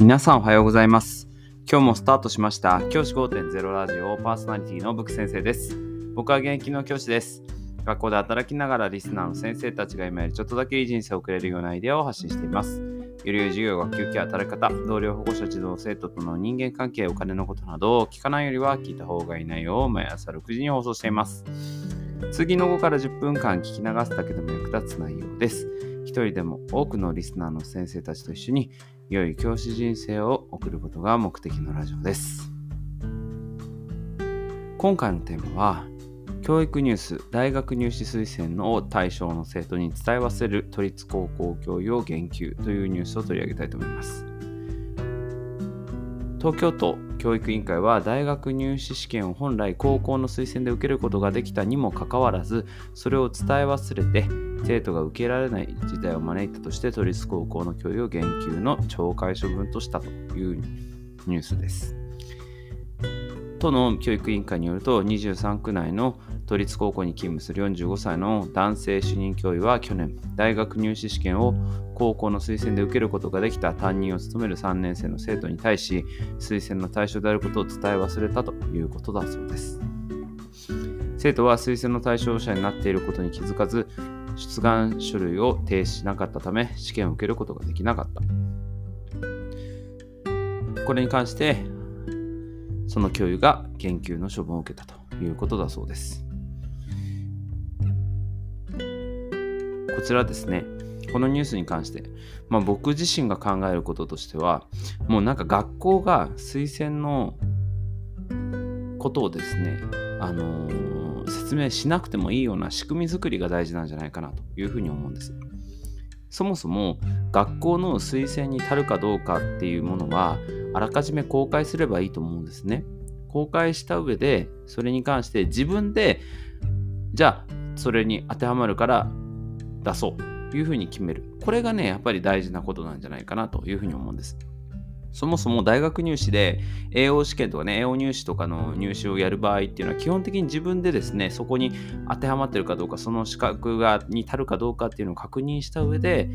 皆さんおはようございます。今日もスタートしました教師5.0ラジオパーソナリティのブク先生です。僕は現役の教師です。学校で働きながらリスナーの先生たちが今よりちょっとだけいい人生を送れるようなアイデアを発信しています。より良い授業、学級系、働き方、同僚、保護者、児童、生徒との人間関係、お金のことなどを聞かないよりは聞いた方がいい内容を毎朝6時に放送しています。次の後から10分間聞き流すだけでも役立つ内容です。一人でも多くのリスナーの先生たちと一緒に良い教師人生を送ることが目的のラジオです。今回のテーマは、教育ニュース大学入試推薦の対象の生徒に伝え忘れる都立高校教諭を言及というニュースを取り上げたいと思います。東京都教育委員会は大学入試試験を本来高校の推薦で受けることができたにもかかわらずそれを伝え忘れて生徒が受けられない事態を招いたとして都立高校の教諭を減給の懲戒処分としたというニュースです。都の教育委員会によると23区内の都立高校に勤務する45歳の男性主任教諭は去年大学入試試験を高校の推薦で受けることができた担任を務める3年生の生徒に対し推薦の対象であることを伝え忘れたということだそうです。生徒は推薦の対象者になっていることに気づかず出願書類を提出しなかったため試験を受けることができなかった。これに関してその教諭が減給の処分を受けたということだそうです。こちらですねこのニュースに関して、まあ、僕自身が考えることとしてはもうなんか学校が推薦のことをですね、あのー説明しなくてもいいような仕組み作りが大事なんじゃないかなというふうに思うんです。そもそも学校の推薦に足るかどうかっていうものはあらかじめ公開すればいいと思うんですね。公開した上でそれに関して自分でじゃあそれに当てはまるから出そうというふうに決める。これがね、やっぱり大事なことなんじゃないかなというふうに思うんです。そもそも大学入試で AO 試験とかね、AO 入試とかの入試をやる場合っていうのは基本的に自分でですね、そこに当てはまってるかどうか、その資格がに足るかどうかっていうのを確認した上で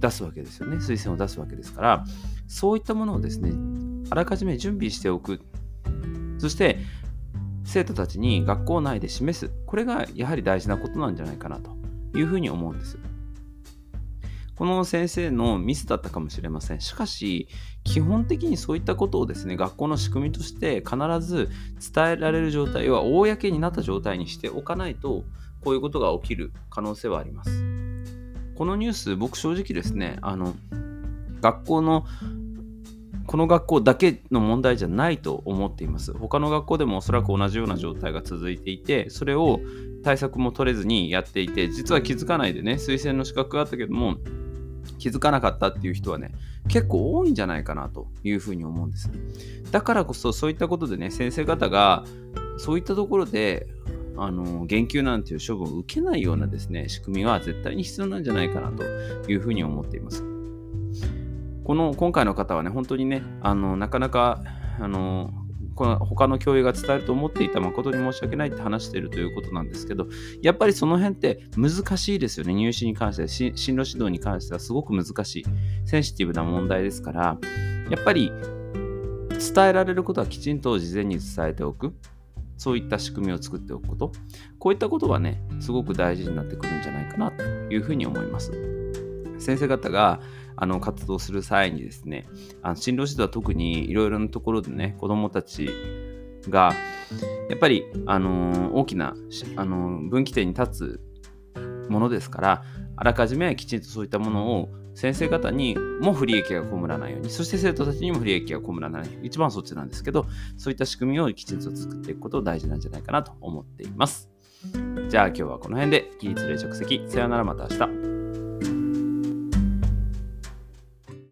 出すわけですよね。推薦を出すわけですから、そういったものをですね、あらかじめ準備しておく。そして、生徒たちに学校内で示す。これがやはり大事なことなんじゃないかなというふうに思うんです。この先生のミスだったかもしれません。しかし、基本的にそういったことをですね、学校の仕組みとして必ず伝えられる状態は公になった状態にしておかないと、こういうことが起きる可能性はあります。このニュース、僕正直ですね、あの、学校のこの学校だけの問題じゃないと思っています。他の学校でもおそらく同じような状態が続いていて、それを対策も取れずにやっていて、実は気づかないでね、推薦の資格があったけども、気づかなかったっていう人はね、結構多いんじゃないかなというふうに思うんです。だからこそ、そういったことでね、先生方が、そういったところで、あの、減給なんていう処分を受けないようなですね、仕組みは絶対に必要なんじゃないかなというふうに思っています。この今回の方はね、本当にね、あのなかなかあのこの他の教諭が伝えると思っていた誠に申し訳ないって話しているということなんですけど、やっぱりその辺って難しいですよね、入試に関して、進路指導に関してはすごく難しい、センシティブな問題ですから、やっぱり伝えられることはきちんと事前に伝えておく。そういった仕組みを作っておくこと。こういったことはね、すごく大事になってくるんじゃないかなというふうに思います。先生方があの活動する際にですね、あの進路指導は特にいろいろなところでね、子どもたちがやっぱり、あの大きな、あの分岐点に立つものですから、あらかじめきちんとそういったものを先生方にも不利益が被らないように、そして生徒たちにも不利益が被らないように、一番そっちなんですけど、そういった仕組みをきちんと作っていくこと大事なんじゃないかなと思っています。じゃあ今日はこの辺で、起立例着席、さよならまた明日。